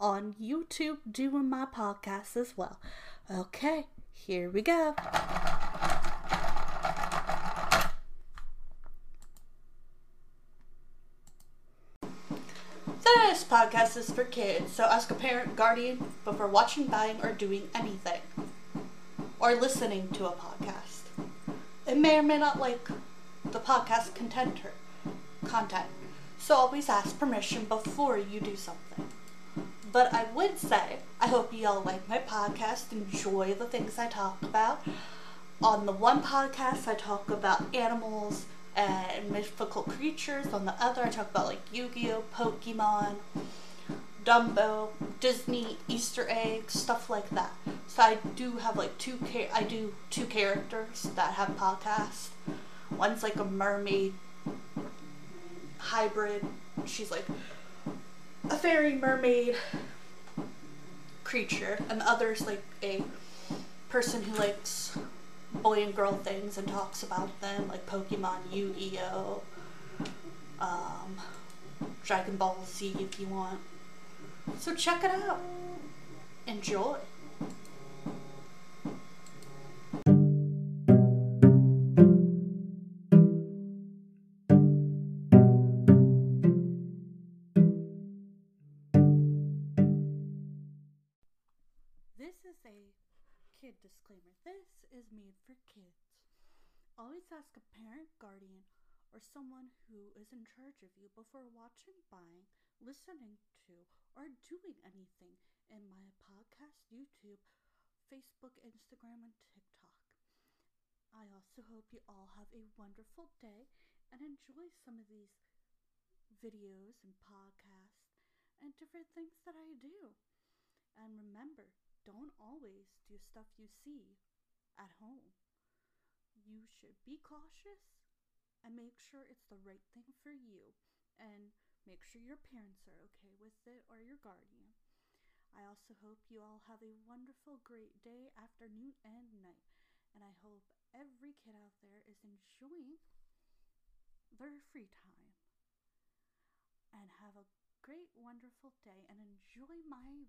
on YouTube doing my podcast as well. Okay, here we go. This podcast is for kids, so ask a parent, guardian before watching, buying, or doing anything. Or listening to a podcast. It may or may not like the podcast contenter content. So always ask permission before you do something. But I would say, I hope you all like my podcast, enjoy the things I talk about. On the one podcast, I talk about animals and mythical creatures. On the other, I talk about like Yu Gi Oh!, Pokemon, Dumbo, Disney, Easter eggs, stuff like that. So I do have like two char- I do two characters that have podcasts. One's like a mermaid hybrid. She's like a fairy mermaid creature, and the other's like a person who likes boy and girl things and talks about them, like Pokemon, Yu Gi Oh, um, Dragon Ball Z if you want. So check it out. Enjoy. Disclaimer. This is made for kids. Always ask a parent, guardian, or someone who is in charge of you before watching, buying, listening to, or doing anything in my podcast, YouTube, Facebook, Instagram, and TikTok. I also hope you all have a wonderful day and enjoy some of these videos and podcasts and different things that I do. And remember, don't always do stuff you see at home. You should be cautious and make sure it's the right thing for you. And make sure your parents are okay with it or your guardian. I also hope you all have a wonderful, great day, afternoon, and night. And I hope every kid out there is enjoying their free time. And have a great, wonderful day and enjoy my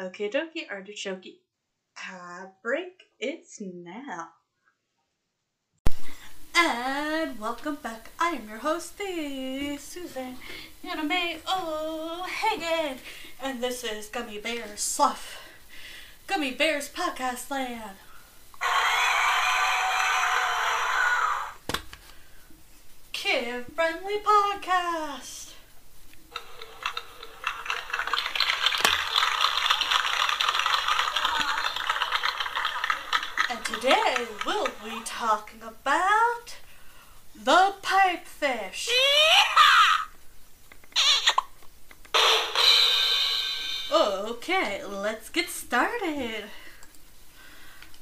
Okay, dokie, Artichoke. Ad break, it's now. And welcome back. I am your host, the Susan Anime O'Hagan. And this is Gummy Bears Slough. Gummy Bears Podcast Land. Kid friendly podcast. We'll be talking about the pipefish. Okay, let's get started.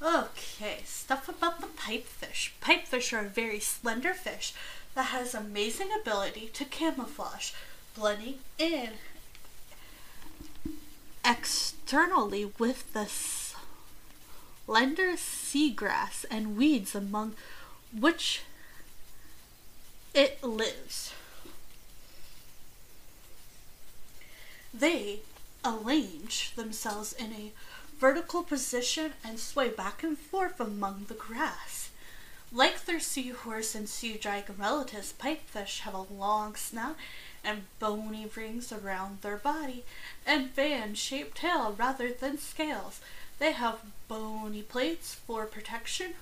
Okay, stuff about the pipefish. Pipefish are a very slender fish that has amazing ability to camouflage, blending in externally with the slender seagrass and weeds among which it lives. They arrange themselves in a vertical position and sway back and forth among the grass. Like their seahorse and sea dragon relatives, pipefish have a long snout and bony rings around their body and fan-shaped tail rather than scales. They have bony plates for protection.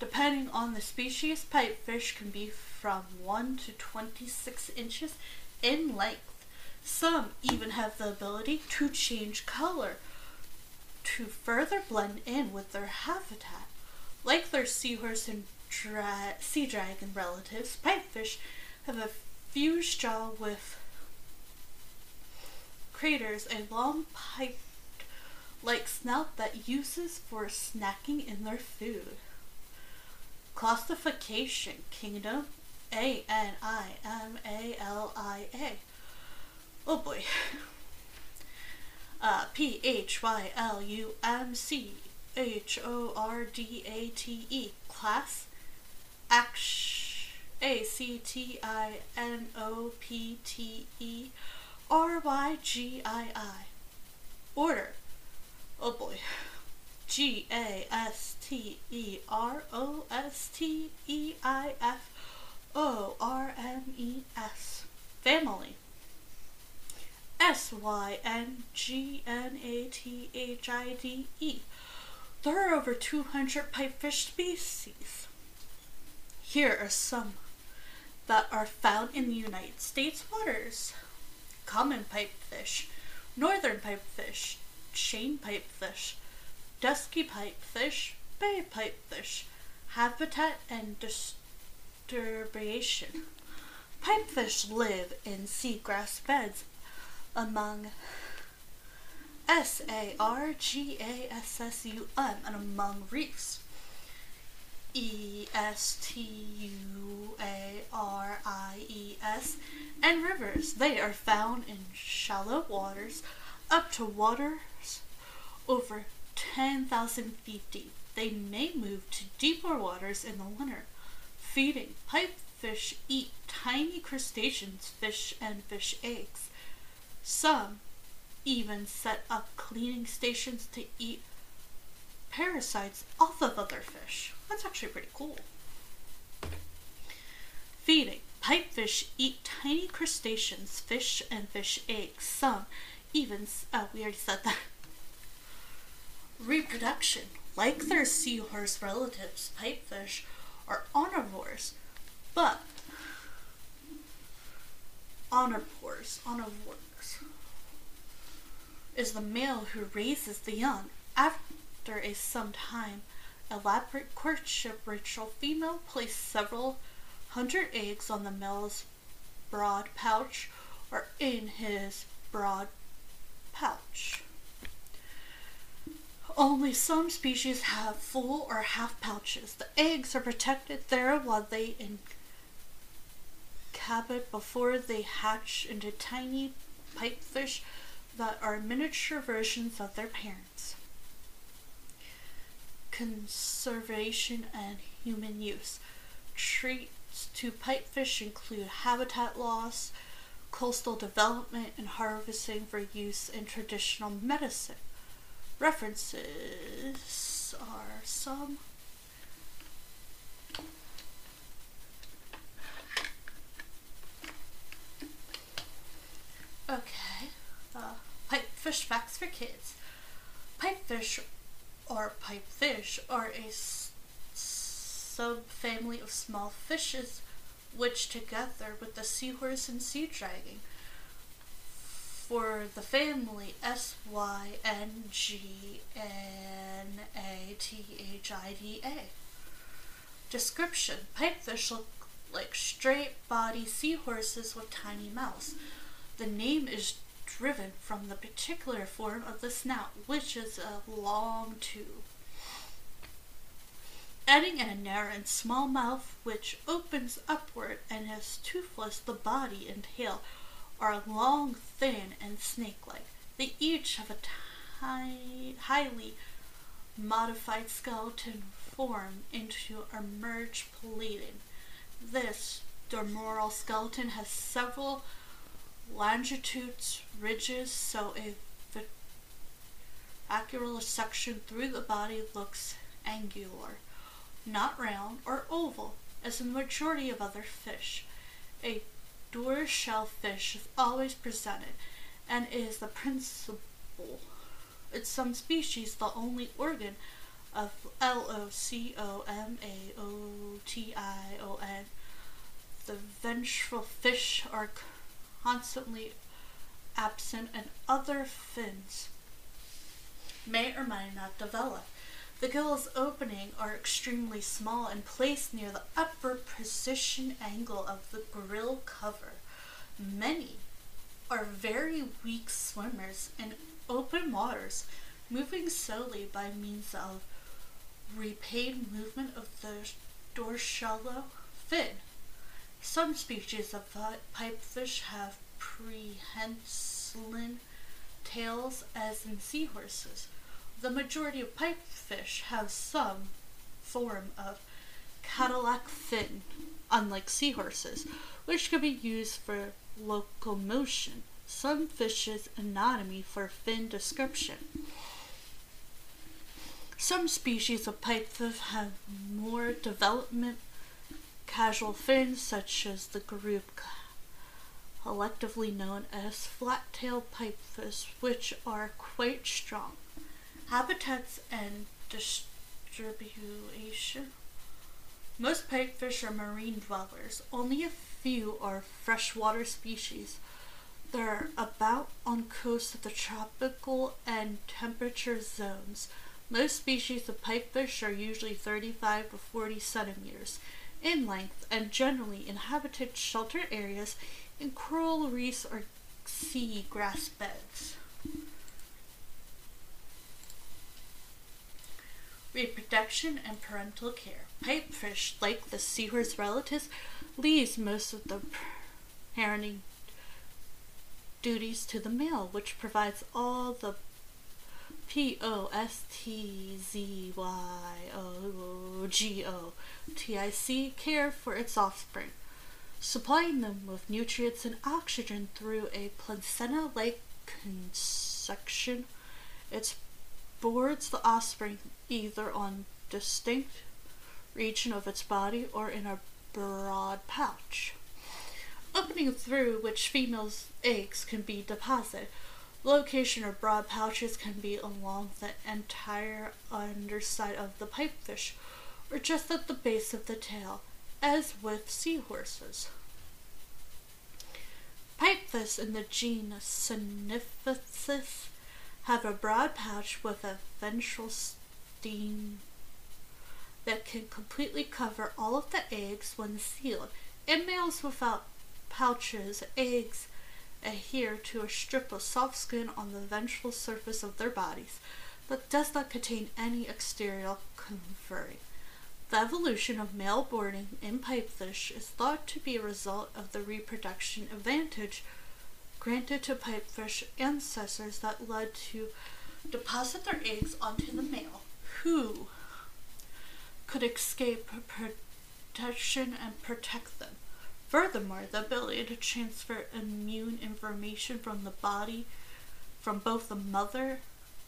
Depending on the species, pipefish can be from 1 to 26 inches in length. Some even have the ability to change color to further blend in with their habitat. Like their seahorse and dra- sea dragon relatives, pipefish have a fused jaw with craters, a long pipe like snout that uses for snacking in their food. Classification Kingdom A N I M A L I A. Oh boy. Uh, P H Y L U M C H O R D A T E. Class A C T I N O P T E R Y G I I. Order. Oh boy. G A S T E R O S T E I F O R M E S. Family. S Y N G N A T H I D E. There are over 200 pipefish species. Here are some that are found in the United States waters common pipefish, northern pipefish, chain pipefish, dusky pipefish, bay pipefish, habitat and distribution. Pipefish live in seagrass beds among S A R G A S S U M and among reefs. E S T U A R I E S and rivers. They are found in shallow waters up to waters over 10,000 feet deep. They may move to deeper waters in the winter. Feeding. Pipefish eat tiny crustaceans, fish, and fish eggs. Some even set up cleaning stations to eat parasites off of other fish. That's actually pretty cool. Feeding. Pipefish eat tiny crustaceans, fish, and fish eggs. Some even, oh, we already said that. Reproduction. Like their seahorse relatives, pipefish are omnivores, but omnivores, omnivores is the male who raises the young. After a some time elaborate courtship ritual, female place several hundred eggs on the male's broad pouch or in his broad pouch. Only some species have full or half pouches. The eggs are protected there while they incubate before they hatch into tiny pipefish that are miniature versions of their parents. Conservation and human use. Treats to pipefish include habitat loss, coastal development, and harvesting for use in traditional medicine. References are some. Okay, uh, pipefish facts for kids. Pipefish or pipefish are a s- subfamily of small fishes which together with the seahorse and sea dragon for the family S Y N G N A T H I D A. Description Pipefish look like straight body seahorses with tiny mouths. The name is driven from the particular form of the snout, which is a long tube. Adding in a narrow and small mouth which opens upward and is toothless, the body and tail are long, thin, and snake like. They each have a highly modified skeleton form into a merged plating. This dorsal skeleton has several longitudes, ridges, so a accurate section through the body looks angular, not round or oval, as in the majority of other fish. A dorsal fish is always presented and is the principal. In some species, the only organ of L O C O M A O T I O N. The ventral fish are constantly absent, and other fins may or may not develop. The gill's opening are extremely small and placed near the upper position angle of the grill cover. Many are very weak swimmers in open waters, moving solely by means of repaid movement of the dorsal fin. Some species of pipefish have prehensile tails, as in seahorses. The majority of pipefish have some form of Cadillac fin, unlike seahorses, which can be used for locomotion. Some fishes' anatomy for fin description. Some species of pipefish have more development casual fins, such as the group collectively known as flat-tailed pipefish, which are quite strong. Habitats and distribution. Most pipefish are marine dwellers. Only a few are freshwater species. They're about on coast of the tropical and temperature zones. Most species of pipefish are usually 35 to 40 centimeters in length and generally inhabited sheltered areas in coral reefs or sea grass beds. Reproduction and parental care. Pipefish, like the seahorse relatives, leaves most of the parenting duties to the male, which provides all the P O S T Z Y O G O T I C care for its offspring, supplying them with nutrients and oxygen through a placenta like conception. It boards the offspring either on distinct region of its body or in a broad pouch, opening through which females' eggs can be deposited location of broad pouches can be along the entire underside of the pipefish or just at the base of the tail, as with seahorses. Pipefish in the genus Syngnathus have a broad pouch with a ventral that can completely cover all of the eggs when sealed. In males without pouches, eggs adhere to a strip of soft skin on the ventral surface of their bodies but does not contain any exterior covering. The evolution of male boarding in pipefish is thought to be a result of the reproduction advantage granted to pipefish ancestors that led to deposit their eggs onto the male, who could escape protection and protect them. Furthermore, the ability to transfer immune information from the body from both the mother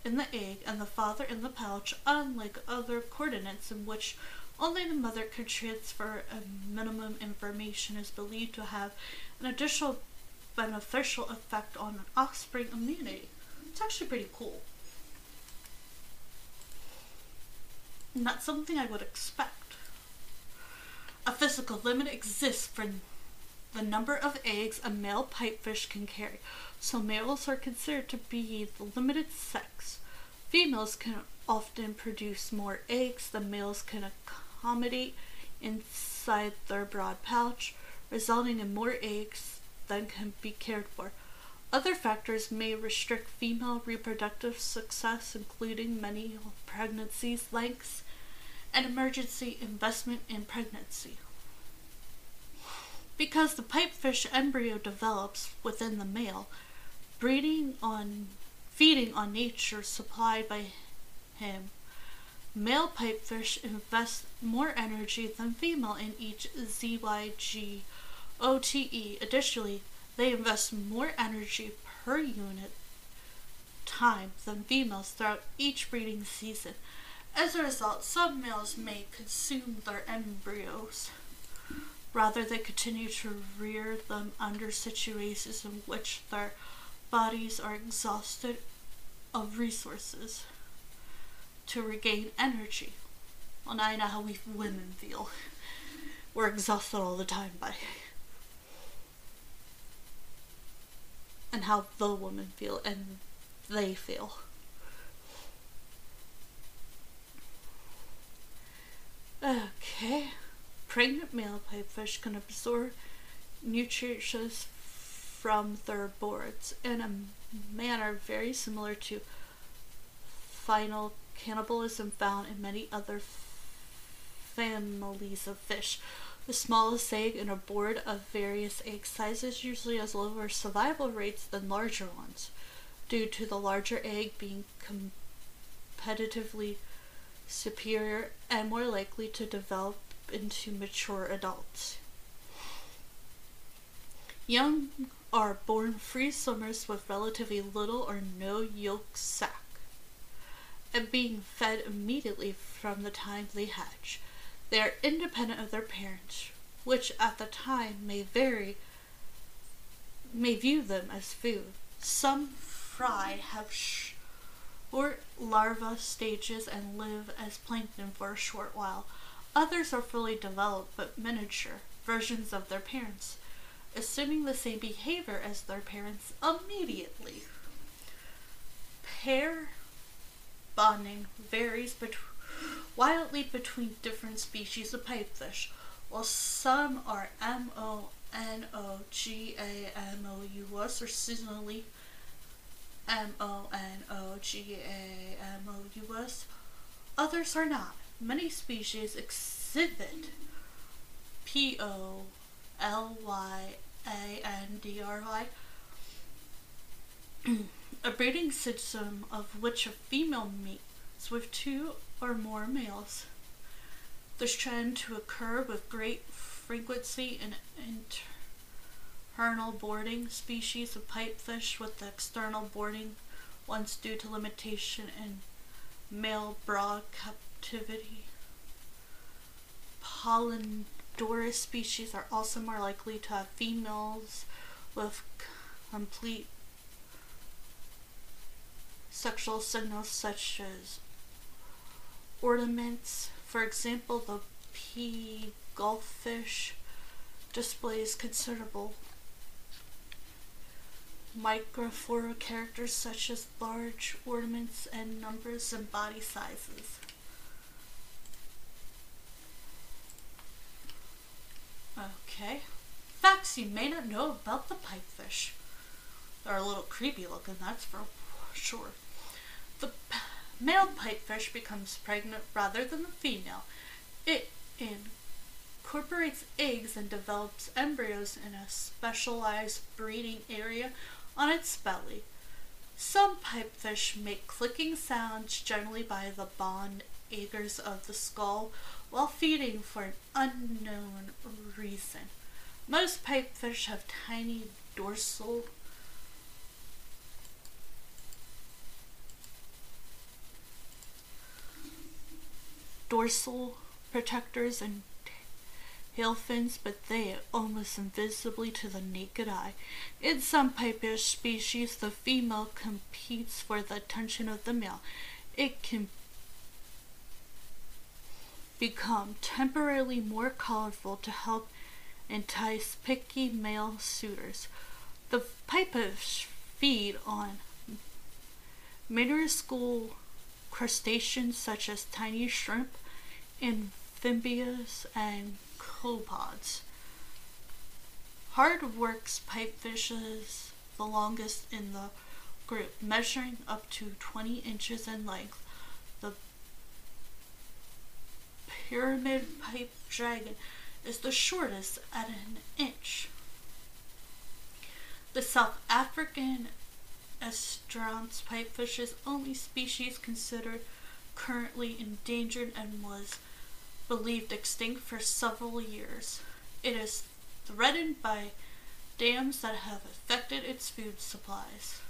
in the egg and the father in the pouch, unlike other coordinates in which only the mother could transfer a minimum information, is believed to have an additional beneficial effect on offspring immunity. It's actually pretty cool. Not something I would expect. A physical limit exists for the number of eggs a male pipefish can carry, so males are considered to be the limited sex. Females can often produce more eggs than males can accommodate inside their broad pouch, resulting in more eggs than can be cared for. Other factors may restrict female reproductive success, including many pregnancies lengths and emergency investment in pregnancy. Because the pipefish embryo develops within the male, breeding on feeding on nature supplied by him, male pipefish invest more energy than female in each ZYG OTE. Additionally, they invest more energy per unit time than females throughout each breeding season. As a result, some males may consume their embryos rather than continue to rear them under situations in which their bodies are exhausted of resources to regain energy. Well, now I know how we women feel. We're exhausted all the time by and how the women feel and they feel. Okay. Pregnant male pipefish can absorb nutrients from their boards in a manner very similar to filial cannibalism found in many other families of fish. The smallest egg in a board of various egg sizes usually has lower survival rates than larger ones, due to the larger egg being competitively superior and more likely to develop into mature adults. Young are born free swimmers with relatively little or no yolk sac and being fed immediately from the time they hatch. They are independent of their parents, which at the time may vary, may view them as food. Some fry have short larva stages and live as plankton for a short while. Others are fully developed but miniature versions of their parents, assuming the same behavior as their parents immediately. Pair bonding varies between wildly between different species of pipefish, while some are M-O-N-O-G-A-M-O-U-S or seasonally M-O-N-O-G-A-M-O-U-S. Others are not. Many species exhibit P-O-L-Y-A-N-D-R-Y a breeding system of which a female mates with two or more males. This trend to occur with great frequency in internal boarding species of pipefish with the external boarding once due to limitation in male brood captivity. Polyandrous species are also more likely to have females with complete sexual signals such as ornaments. For example, the P gulffish displays considerable microphora characters such as large ornaments and numbers and body sizes. Okay. Facts you may not know about the pipefish. They're a little creepy looking, that's for sure. The male pipefish becomes pregnant rather than the female. It incorporates eggs and develops embryos in a specialized breeding area on its belly. Some pipefish make clicking sounds generally by the bond agers of the skull while feeding for an unknown reason. Most pipefish have tiny dorsal dorsal protectors and tail fins, but they are almost invisibly to the naked eye. In some pipefish species, the female competes for the attention of the male. It can become temporarily more colorful to help entice picky male suitors. The pipefish feed on minuscule crustaceans such as tiny shrimp, amphibians, and copepods. Hard works pipefishes the longest in the group, measuring up to 20 inches in length. The pyramid pipe dragon is the shortest at an inch. The South African Estran's pipefish is only species considered currently endangered and was believed extinct for several years. It is threatened by dams that have affected its food supplies.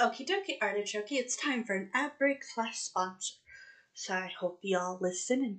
Okie dokie, artichoke, it's time for an ad break slash sponsor. So I hope y'all listen and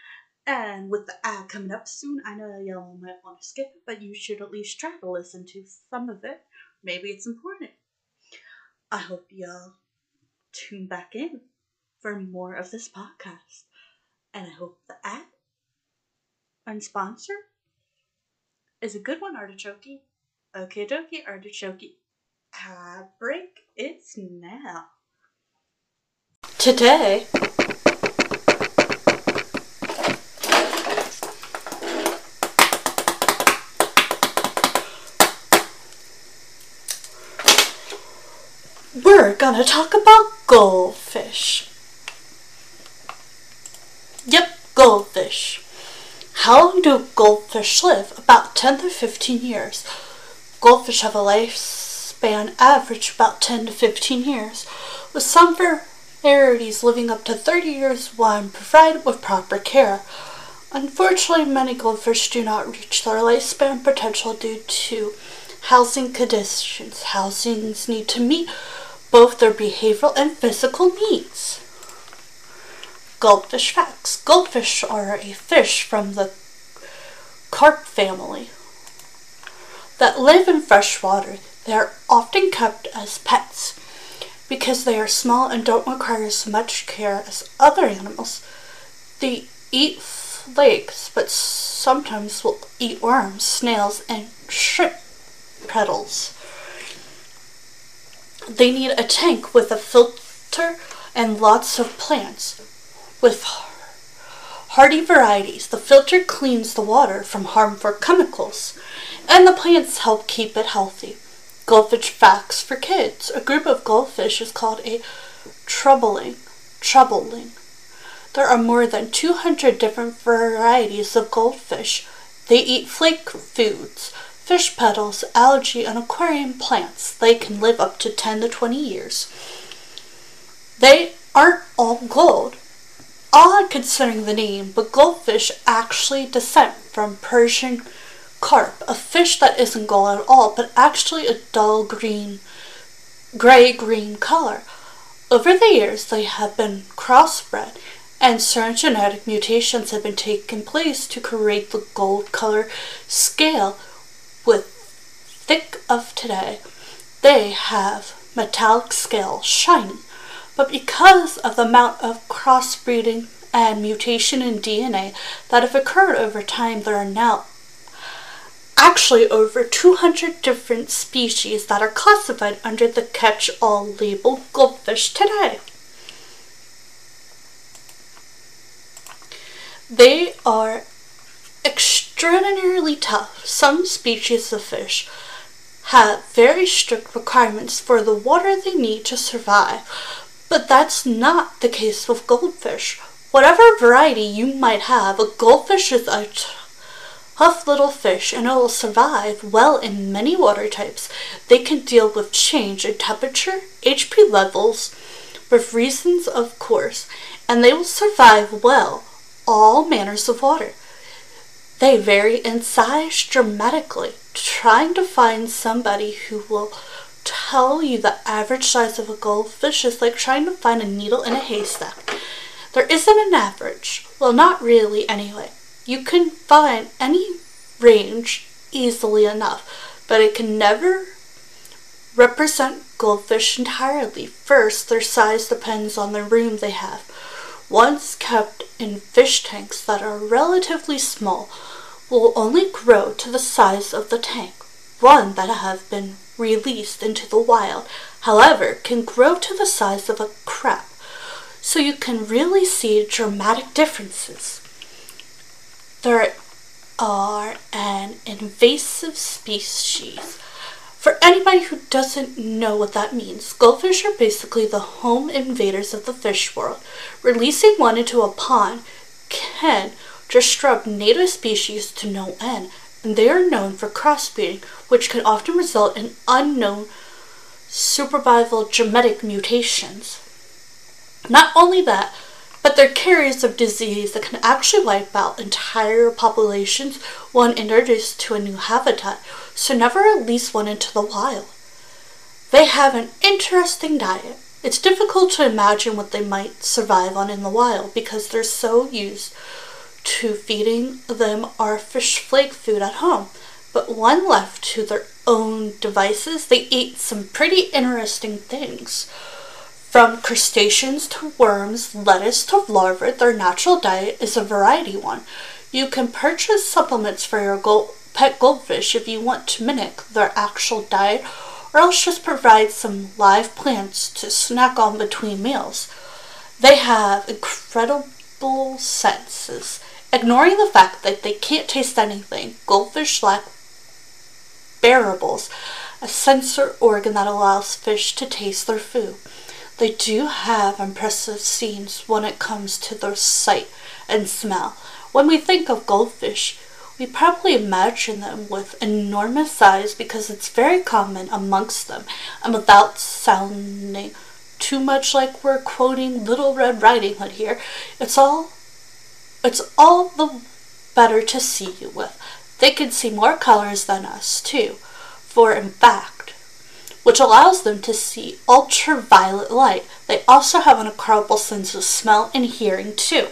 And with the ad coming up soon, I know y'all might want to skip it, but you should at least try to listen to some of it. Maybe it's important. I hope y'all tune back in for more of this podcast. And I hope the ad and sponsor is a good one, Artichoke. Okay, dokie, Artichoke. Ad break, it's now. Today, we're gonna talk about goldfish. Yep, goldfish. How long do goldfish live? About 10 to 15 years. Goldfish have a lifespan average about 10 to 15 years, with some varieties living up to 30 years when provided with proper care. Unfortunately, many goldfish do not reach their lifespan potential due to housing conditions. Housings need to meet both their behavioral and physical needs. Goldfish facts. Goldfish are a fish from the carp family that live in fresh water. They are often kept as pets because they are small and don't require as much care as other animals. They eat flakes, but sometimes will eat worms, snails, and shrimp petals. They need a tank with a filter and lots of plants. With hardy varieties, the filter cleans the water from harmful chemicals, and the plants help keep it healthy. Goldfish Facts for Kids. A group of goldfish is called a troubling. Troubling. There are more than 200 different varieties of goldfish. They eat flake foods, fish petals, algae, and aquarium plants. They can live up to 10 to 20 years. They aren't all gold. Odd considering the name, but goldfish actually descend from Persian carp, a fish that isn't gold at all, but actually a dull green, gray-green color. Over the years, they have been crossbred, and certain genetic mutations have been taking place to create the gold color scale with thick of today. They have metallic scale, shiny, but because of the amount of crossbreeding and mutation in DNA that have occurred over time, there are now actually over 200 different species that are classified under the catch-all label goldfish today. They are extraordinarily tough. Some species of fish have very strict requirements for the water they need to survive, but that's not the case with goldfish. Whatever variety you might have, a goldfish is a tough little fish and it will survive well in many water types. They can deal with change in temperature, HP levels, with reasons of course, and they will survive well all manners of water. They vary in size dramatically, trying to find somebody who will tell you the average size of a goldfish is like trying to find a needle in a haystack. There isn't an average. Well, not really anyway. You can find any range easily enough, but it can never represent goldfish entirely. First, their size depends on the room they have. Once kept in fish tanks that are relatively small, will only grow to the size of the tank. One that have been released into the wild, however, can grow to the size of a crab. So you can really see dramatic differences. There are an invasive species. For anybody who doesn't know what that means, goldfish are basically the home invaders of the fish world. Releasing one into a pond can disrupt native species to no end, and they are known for crossbreeding, which can often result in unknown survival genetic mutations. Not only that, but they're carriers of disease that can actually wipe out entire populations when introduced to a new habitat, so never release one into the wild. They have an interesting diet. It's difficult to imagine what they might survive on in the wild because they're so used to feeding them our fish flake food at home. But when left to their own devices, they eat some pretty interesting things. From crustaceans to worms, lettuce to larvae, their natural diet is a variety one. You can purchase supplements for your gold, pet goldfish if you want to mimic their actual diet, or else just provide some live plants to snack on between meals. They have incredible senses Ignoring the fact that they can't taste anything, goldfish lack barbels, a sensor organ that allows fish to taste their food. They do have impressive scenes when it comes to their sight and smell. When we think of goldfish, we probably imagine them with enormous size because it's very common amongst them, and without sounding too much like we're quoting Little Red Riding Hood here, it's all it's all the better to see you with. They can see more colors than us, too, for in fact, which allows them to see ultraviolet light. They also have an incredible sense of smell and hearing, too.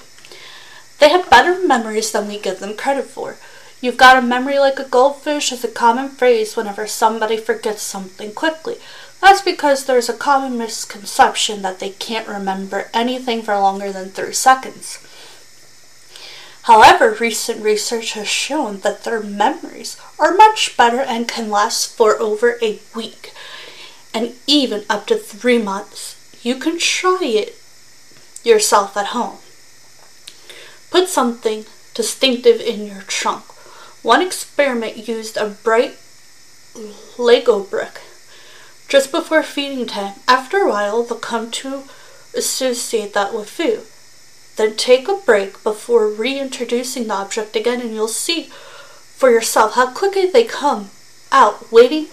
They have better memories than we give them credit for. You've got a memory like a goldfish is a common phrase whenever somebody forgets something quickly. That's because there's a common misconception that they can't remember anything for longer than three seconds. However, recent research has shown that their memories are much better and can last for over a week and even up to three months. You can try it yourself at home. Put something distinctive in your trunk. One experiment used a bright Lego brick. Just before feeding time, after a while, they'll come to associate that with food. Then take a break before reintroducing the object again and you'll see for yourself how quickly they come out waiting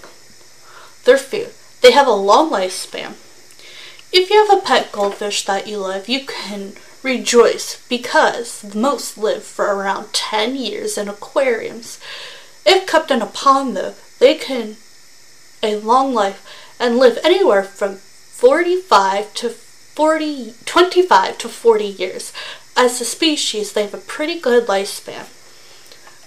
their food. They have a long lifespan. If you have a pet goldfish that you love, you can rejoice because most live for around 10 years in aquariums. If kept in a pond, though, they can a long life and live anywhere from 45 to 40, 25 to 40 years. As a species, they have a pretty good lifespan.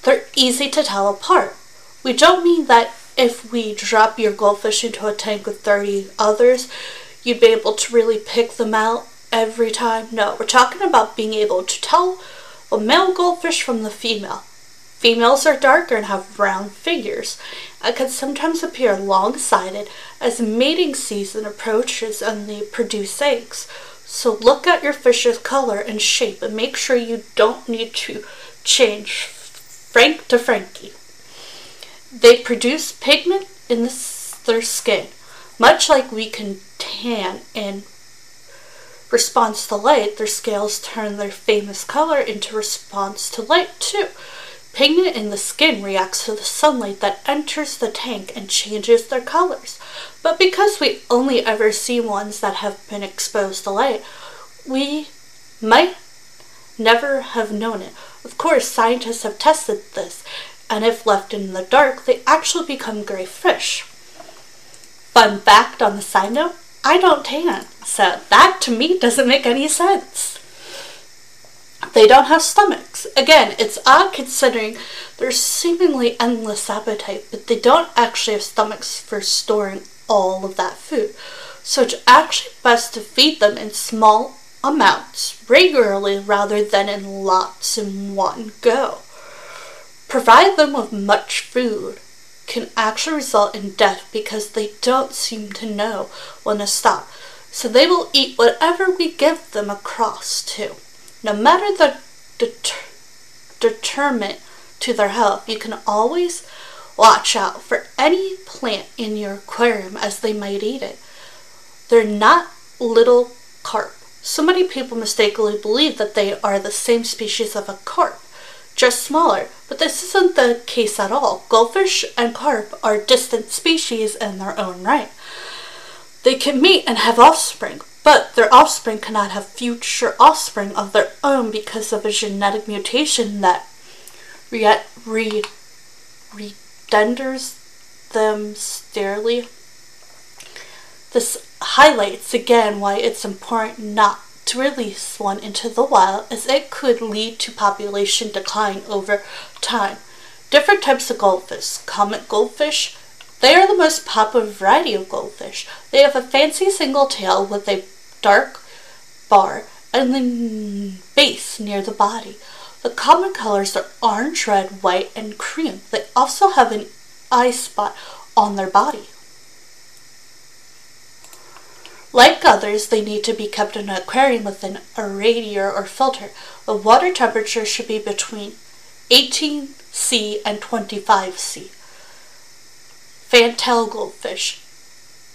They're easy to tell apart. We don't mean that if we drop your goldfish into a tank with 30 others, you'd be able to really pick them out every time. No, we're talking about being able to tell a male goldfish from the female. Females are darker and have round figures and can sometimes appear long-sided as mating season approaches and they produce eggs. So look at your fish's color and shape and make sure you don't need to change Frank to Frankie. They produce pigment in the, their skin, much like we can tan in response to light, their scales turn their famous color into response to light too. pigment in the skin reacts to the sunlight that enters the tank and changes their colors. But because we only ever see ones that have been exposed to light, we might never have known it. Of course, scientists have tested this, and if left in the dark, they actually become gray fish. Fun fact on the side note I don't tan, so that to me doesn't make any sense. They don't have stomachs. Again, it's odd considering their seemingly endless appetite, but they don't actually have stomachs for storing all of that food. So it's actually best to feed them in small amounts regularly rather than in lots in one go. Provide them with much food can actually result in death because they don't seem to know when to stop. So they will eat whatever we give them across to. No matter the deter- determinant to their health, you can always watch out for any plant in your aquarium as they might eat it. They're not little carp. So many people mistakenly believe that they are the same species of a carp, just smaller, but this isn't the case at all. Goldfish and carp are distant species in their own right. They can mate and have offspring, but their offspring cannot have future offspring of their own because of a genetic mutation that re- re- renders them sterile. This highlights again why it's important not to release one into the wild as it could lead to population decline over time. Different types of goldfish, comet goldfish, they are the most popular variety of goldfish. They have a fancy single tail with a dark bar and the base near the body. The common colors are orange, red, white, and cream. They also have an eye spot on their body. Like others, they need to be kept in an aquarium with an irradiator or filter. The water temperature should be between 18 C and 25 C. Fantail goldfish.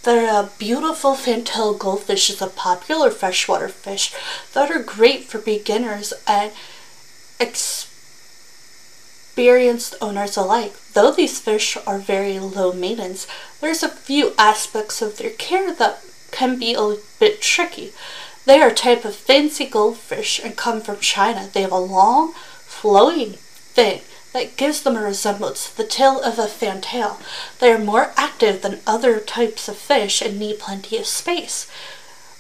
The beautiful fantail goldfish is a popular freshwater fish that are great for beginners and experienced owners alike. Though these fish are very low maintenance, there's a few aspects of their care that can be a bit tricky. They are a type of fancy goldfish and come from China. They have a long, flowing fin that gives them a resemblance to the tail of a fantail. They are more active than other types of fish and need plenty of space.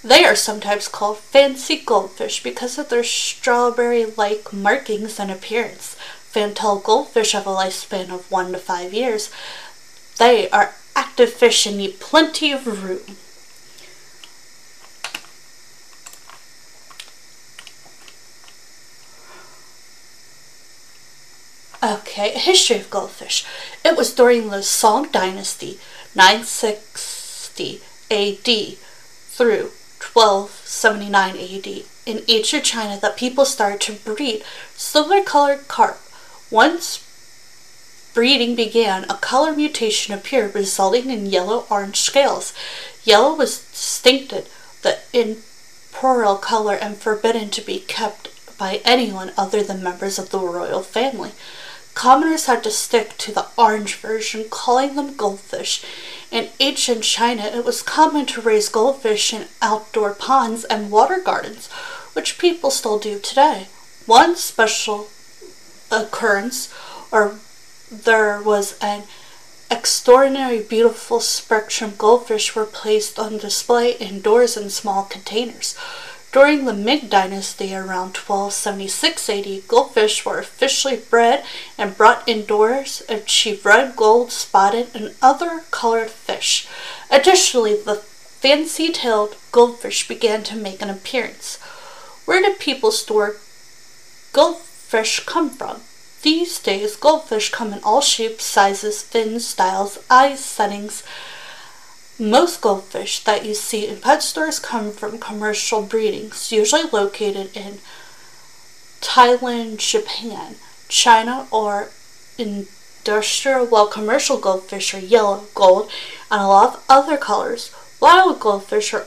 They are sometimes called fancy goldfish because of their strawberry like markings and appearance. Fantail goldfish have a lifespan of one to five years. They are active fish and need plenty of room. Okay, history of goldfish. It was during the Song Dynasty, 960 AD through 1279 AD, in ancient China that people started to breed silver colored carp. Once breeding began, a color mutation appeared, resulting in yellow orange scales. Yellow was distincted the imperial color and forbidden to be kept by anyone other than members of the royal family. Commoners had to stick to the orange version, calling them goldfish. In ancient China, it was common to raise goldfish in outdoor ponds and water gardens, which people still do today. One special occurrence, or there was an extraordinary beautiful spectrum goldfish were placed on display indoors in small containers. During the Ming Dynasty around 1276 AD, goldfish were officially bred and brought indoors, achieve red, gold, spotted, and other colored fish. Additionally, the fancy tailed goldfish began to make an appearance. Where did people store goldfish come from? These days, goldfish come in all shapes, sizes, fins, styles, eyes, settings, most goldfish that you see in pet stores come from commercial breedings, usually located in Thailand, Japan, China, or industrial, while commercial goldfish are yellow, gold, and a lot of other colors. Wild goldfish are,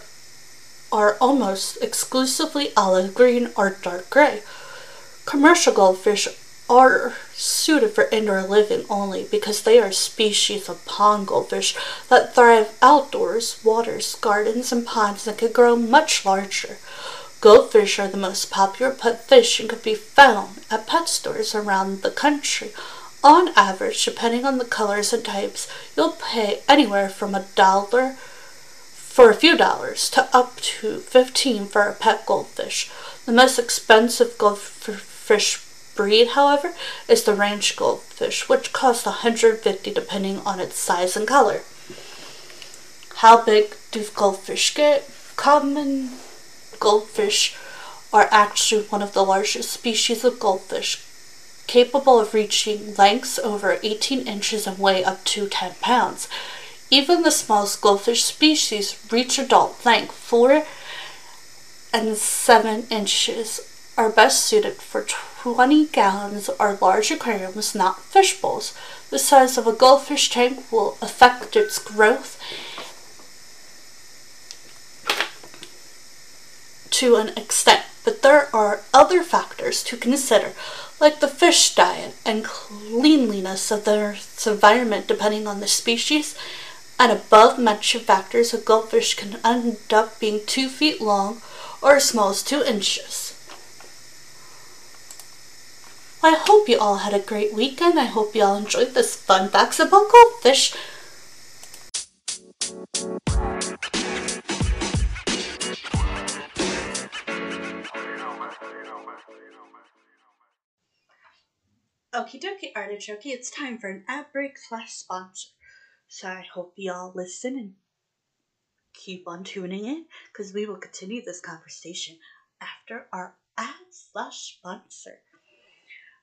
are almost exclusively olive green or dark gray. Commercial goldfish are suited for indoor living only because they are species of pond goldfish that thrive outdoors, waters, gardens, and ponds and can grow much larger. Goldfish are the most popular pet fish and can be found at pet stores around the country. On average, depending on the colors and types, you'll pay anywhere from a dollar for a few dollars to up to 15 for a pet goldfish. The most expensive goldfish breed, however, is the Ranchu goldfish, which costs 150 depending on its size and color. How big do goldfish get? Common goldfish are actually one of the largest species of goldfish, capable of reaching lengths over 18 inches and weigh up to 10 pounds. Even the smallest goldfish species reach adult length 4 and 7 inches are best suited for 20 gallons or large aquariums, not fish bowls. The size of a goldfish tank will affect its growth to an extent, but there are other factors to consider, like the fish diet and cleanliness of the environment depending on the species. And above mentioned factors, a goldfish can end up being two feet long or as small as two inches. I hope you all had a great weekend. I hope you all enjoyed this fun facts about goldfish. Okie dokie artichoke, it's time for an ad break slash sponsor. So I hope you all listen and keep on tuning in because we will continue this conversation after our ad slash sponsor.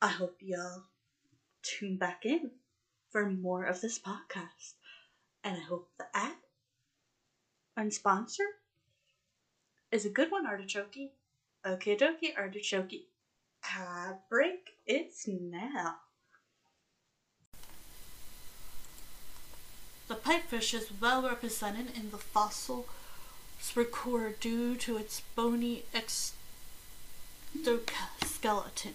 I hope y'all tune back in for more of this podcast. And I hope the ad and sponsor is a good one, Artichoke. Okay, dokie, Artichoke. Ad break, it's now. The pipefish is well represented in the fossil record due to its bony exoskeleton.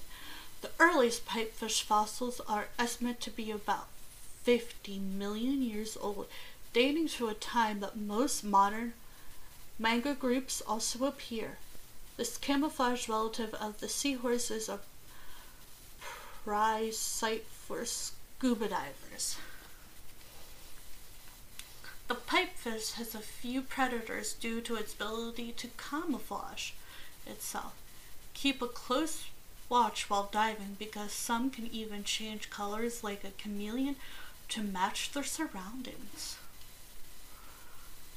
The earliest pipefish fossils are estimated to be about 50 million years old, dating to a time that most modern manga groups also appear. This camouflage relative of the seahorse is a prize site for scuba divers. The pipefish has a few predators due to its ability to camouflage itself. Keep a close watch while diving because some can even change colors like a chameleon to match their surroundings.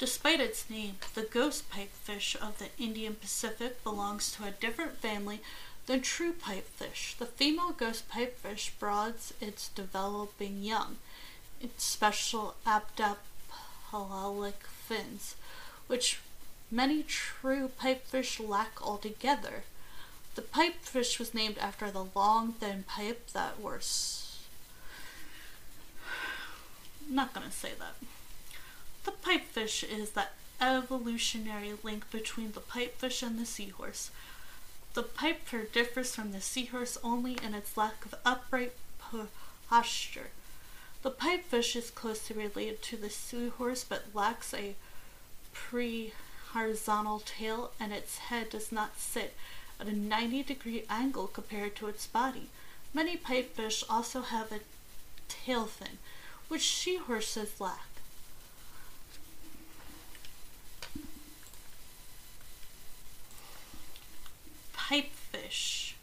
Despite its name, the ghost pipefish of the Indo-Pacific belongs to a different family than true pipefish. The female ghost pipefish broods its developing young, its special abdap fins, which many true pipefish lack altogether. The pipefish was named after the long, thin pipe that was. Not gonna say that. The pipefish is the evolutionary link between the pipefish and the seahorse. The pipefish differs from the seahorse only in its lack of upright posture. The pipefish is closely related to the seahorse but lacks a prehensile tail and its head does not sit at a 90 degree angle compared to its body. Many pipefish also have a tail fin, which seahorses lack. Pipefish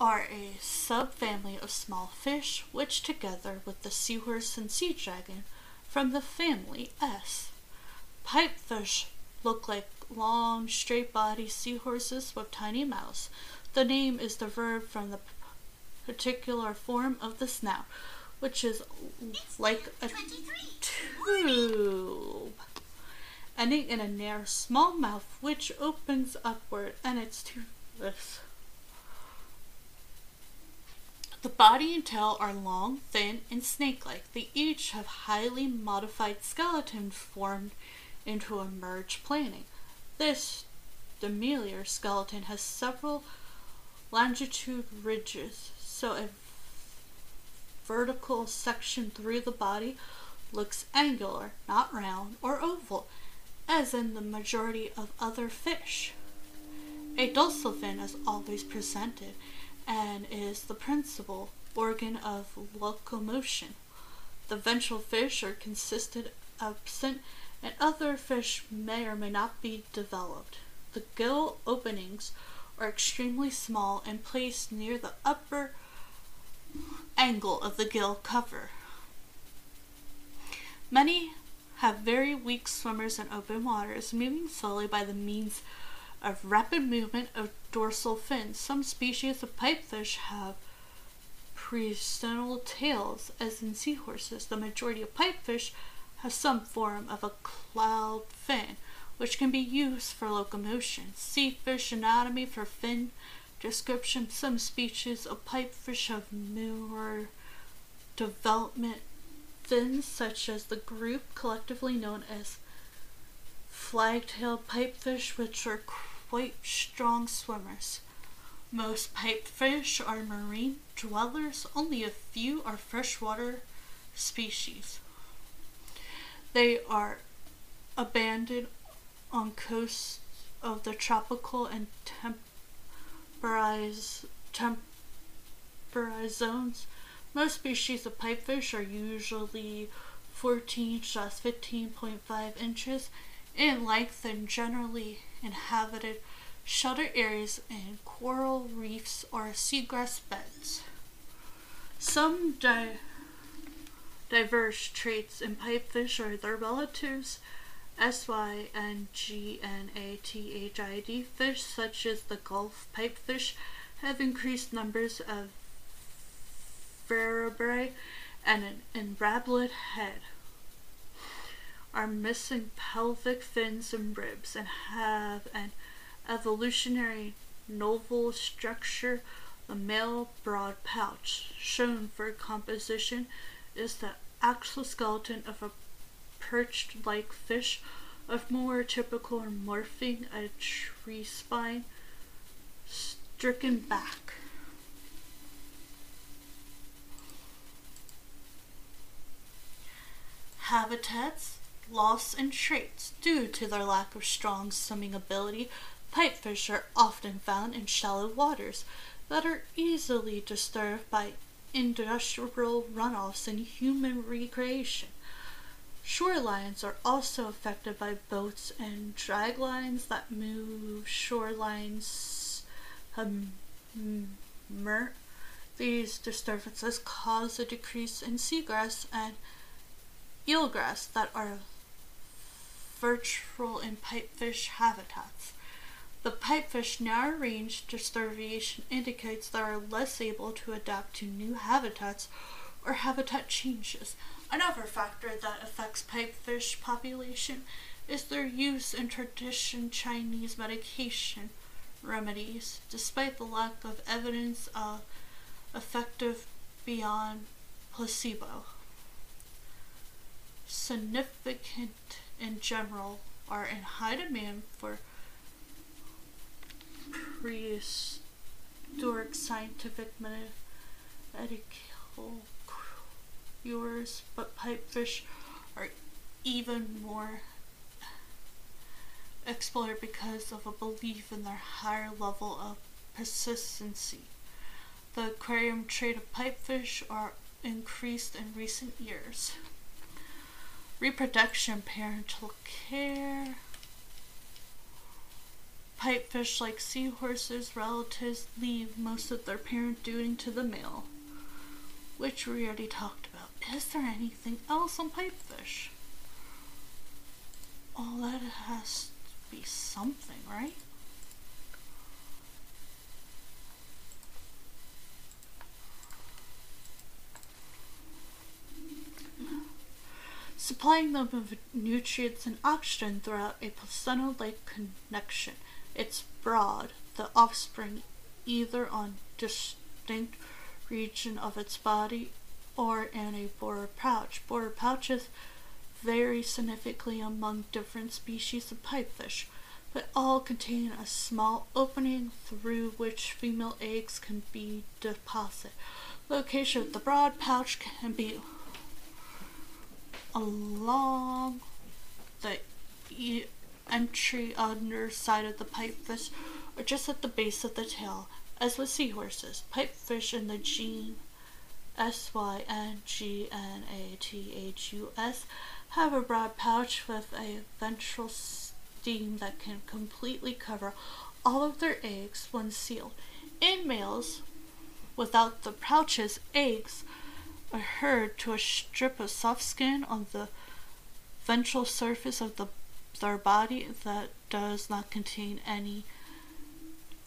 are a subfamily of small fish which together with the seahorse and sea dragon from the family S. Pipefish look like long, straight-bodied seahorses with tiny mouths. The name is verb from the particular form of the snout, which is like a 23. tube, ending in a narrow small mouth which opens upward and it's toothless. The body and tail are long, thin, and snake-like. They each have highly modified skeletons formed into a merged planing. This demiliar skeleton has several longitude ridges, so a vertical section through the body looks angular, not round or oval, as in the majority of other fish. A dorsal fin is always presented and is the principal organ of locomotion. The ventral fish are consistent absent and other fish may or may not be developed. The gill openings are extremely small and placed near the upper angle of the gill cover. Many have very weak swimmers in open waters, moving slowly by the means of rapid movement of dorsal fins. Some species of pipefish have prehensile tails, as in seahorses. The majority of pipefish have some form of a caudal fin, which can be used for locomotion. See fish anatomy for fin description. Some species of pipefish have more development fins, such as the group collectively known as flagtail pipefish, which are quite strong swimmers. Most pipefish are marine dwellers, only a few are freshwater species. They are abandoned on coasts of the tropical and temperate, zones. Most species of pipefish are usually 14 to 15.5 inches in length and generally inhabited sheltered areas and coral reefs or seagrass beds. Some di- diverse traits in pipefish are their relatives, S-Y and G-N-A-T-H-I-D fish, such as the Gulf pipefish, have increased numbers of vertebrae and an enrablet head are missing pelvic fins and ribs and have an evolutionary novel structure. The male broad pouch shown for composition is the exoskeleton of a perched-like fish of more typical morphing a tree spine stricken back. Habitats, loss, and traits. Due to their lack of strong swimming ability, pipefish are often found in shallow waters that are easily disturbed by industrial runoffs and human recreation. Shorelines are also affected by boats and drag lines that move shorelines. Um, these disturbances cause a decrease in seagrass and eelgrass that are virtual in pipefish habitats. The pipefish narrow range distribution indicates they are less able to adapt to new habitats or habitat changes. Another factor that affects pipefish population is their use in traditional Chinese medication remedies, despite the lack of evidence of effective beyond placebo. Significant in general are in high demand for prehistoric scientific medical cures, but pipefish are even more explored because of a belief in their higher level of persistency. The aquarium trade of pipefish are increased in recent years. Reproduction, parental care. Pipefish, like seahorses, relatives leave most of their parent duty to the male, which we already talked about. Is there anything else on pipefish? Oh, that has to be something, right? supplying them with nutrients and oxygen throughout a placental-like connection. It's broad, the offspring either on distinct region of its body or in a borer pouch. Borer pouches vary significantly among different species of pipefish, but all contain a small opening through which female eggs can be deposited. Location of the broad pouch can be along the entry on the underside of the pipefish or just at the base of the tail, as with seahorses. Pipefish in the gene S Y N G N A T H U S have a broad pouch with a ventral seam that can completely cover all of their eggs when sealed. In males, without the pouches, eggs are herd to a strip of soft skin on the ventral surface of the, their body that does not contain any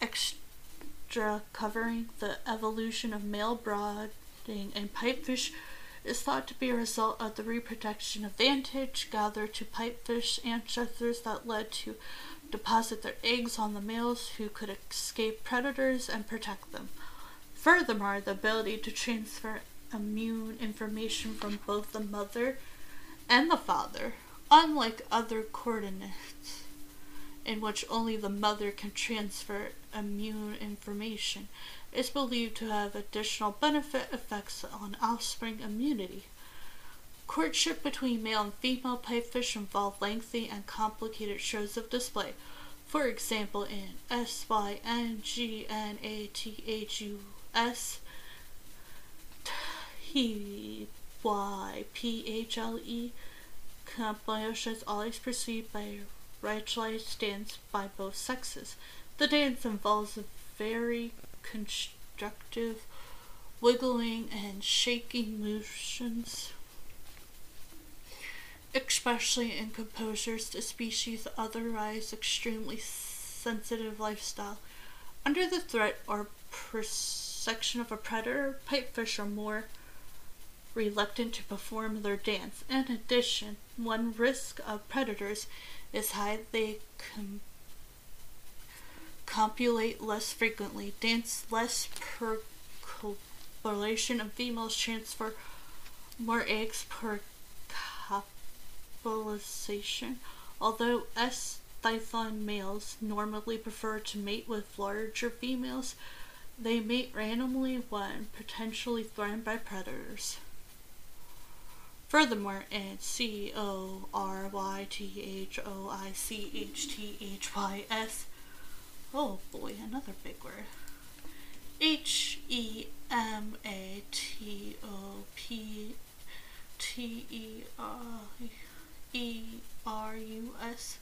extra covering. The evolution of male brooding and pipefish is thought to be a result of the reproduction advantage gathered to pipefish ancestors that led to deposit their eggs on the males who could escape predators and protect them. Furthermore, the ability to transfer immune information from both the mother and the father, unlike other chordates, in which only the mother can transfer immune information, is believed to have additional benefit effects on offspring immunity. Courtship between male and female pipefish involve lengthy and complicated shows of display. For example, in S Y N G N A T H U S T Y P H L E Cambodia is always perceived by ritualized dance by both sexes. The dance involves a very constructive wiggling and shaking motions, especially in composers to species otherwise extremely sensitive lifestyle. Under the threat or persecution of a predator, pipefish are more reluctant to perform their dance. In addition, one risk of predators is high, they com- copulate less frequently, dance less per copulation, and females transfer more eggs per copulation. Although S. Thython males normally prefer to mate with larger females, they mate randomly when potentially threatened by predators. Furthermore, it's C O R Y T H O I C H T H Y S, oh boy, another big word. H E M A T O P T E E R U S,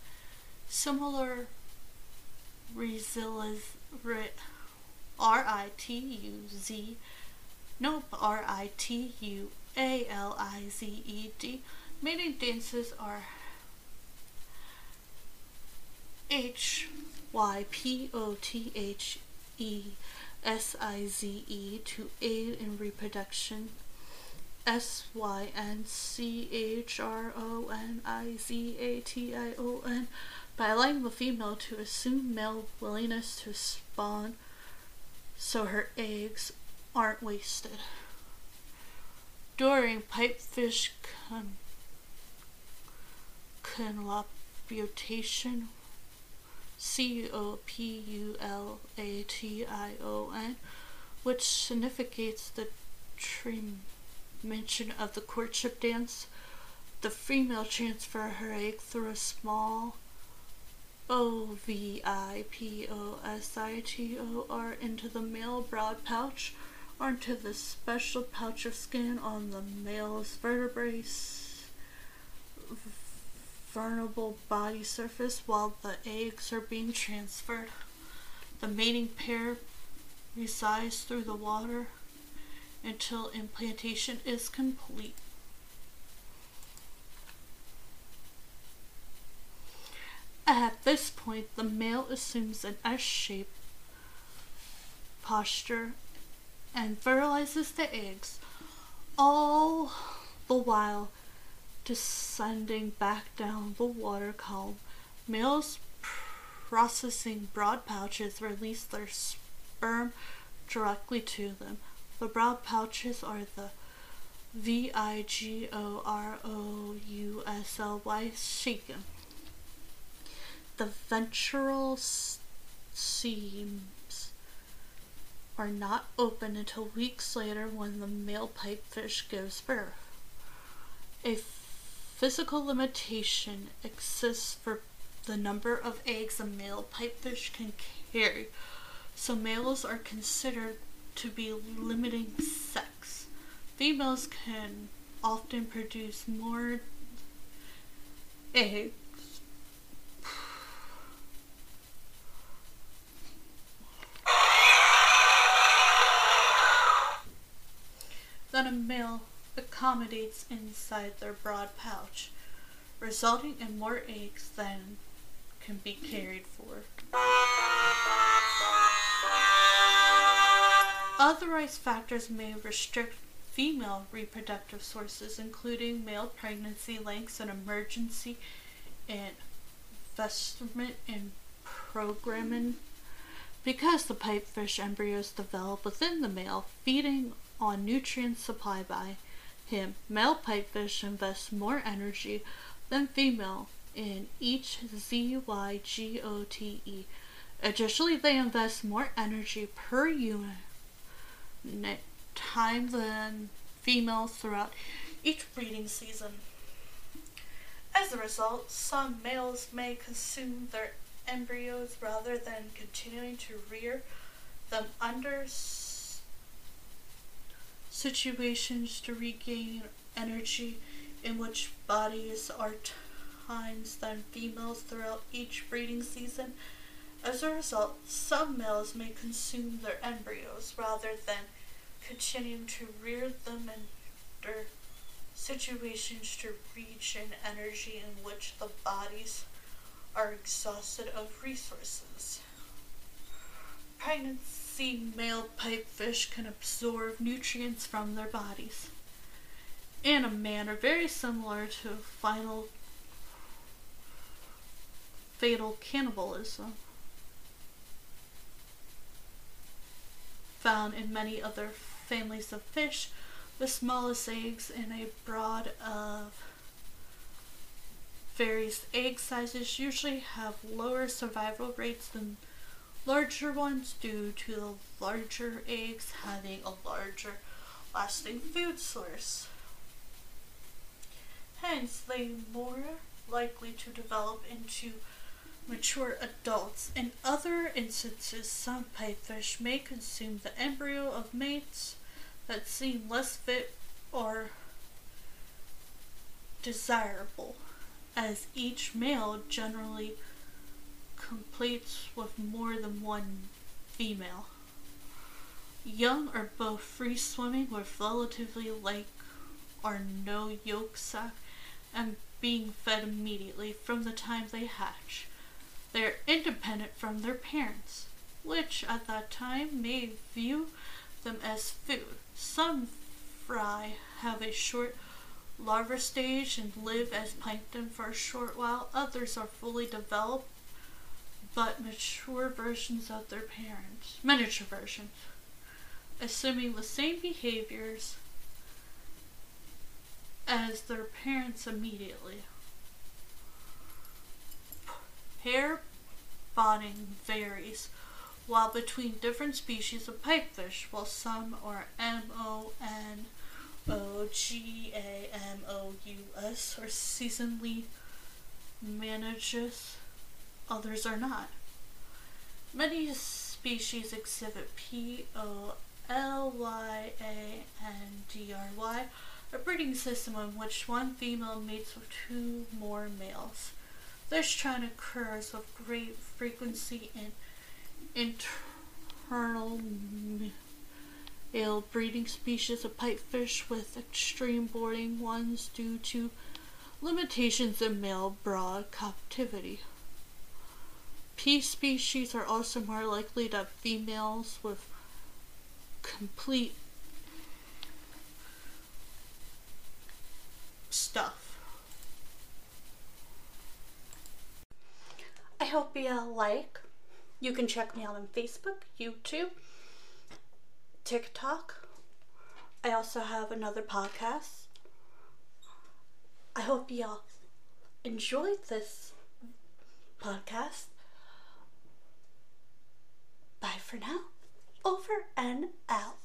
similar resilience R I T U Z, nope, R I T U a L I Z E D. Mating dances are H Y P O T H E S I Z E to aid in reproduction. S Y N C H R O N I Z A T I O N by allowing the female to assume male willingness to spawn so her eggs aren't wasted during pipefish con- conloputation, C O P U L A T I O N, which significates the mention of the courtship dance. The female transfer her egg through a small O V I P O S I T O R into the male broad pouch onto the special pouch of skin on the male's vertebrae vulnerable body surface while the eggs are being transferred. The mating pair resides through the water until implantation is complete. At this point, the male assumes an S shaped posture and fertilizes the eggs, all the while descending back down the water column. Males processing broad pouches release their sperm directly to them. The broad pouches are the V I G O R O U S L Y shaken. The ventral seams are not open until weeks later when the male pipefish gives birth. A physical limitation exists for the number of eggs a male pipefish can carry, so males are considered to be limiting sex. Females can often produce more eggs a male accommodates inside their broad pouch, resulting in more eggs than can be cared for. Authorized factors may restrict female reproductive sources, including male pregnancy lengths and emergency investment in programming. Because the pipefish embryos develop within the male, feeding on nutrients supplied by him, male pipefish invest more energy than female in each ZYGOTE. Additionally, they invest more energy per unit time than females throughout each breeding season. As a result, some males may consume their embryos rather than continuing to rear them under situations to regain energy in which bodies are times than females throughout each breeding season. As a result, some males may consume their embryos rather than continuing to rear them under situations to reach an energy in which the bodies are exhausted of resources. Pregnancy male pipefish can absorb nutrients from their bodies in a manner very similar to final fatal cannibalism found in many other families of fish. The smallest eggs in a brood of various egg sizes usually have lower survival rates than larger ones due to the larger eggs having a larger lasting food source. Hence, they more likely to develop into mature adults. In other instances, some pipefish may consume the embryo of mates that seem less fit or desirable, as each male generally completes with more than one female. Young are both free swimming with relatively light or no yolk sac and being fed immediately from the time they hatch. They are independent from their parents, which at that time may view them as food. Some fry have a short larva stage and live as plankton for a short while. Others are fully developed but mature versions of their parents, miniature versions, assuming the same behaviors as their parents immediately. Pair bonding varies, while between different species of pipefish, while some are M O N O G A M O U S or seasonally manages, others are not. Many species exhibit P O L Y A N D R Y, a breeding system in which one female mates with two more males. This trend occurs with great frequency in internal male breeding species of pipefish with extreme boarding ones due to limitations in male brood captivity. P species are also more likely to have females with complete stuff. I hope you like. You can check me out on Facebook, YouTube, TikTok. I also have another podcast. I hope y'all enjoyed this podcast. Bye for now. Over and out.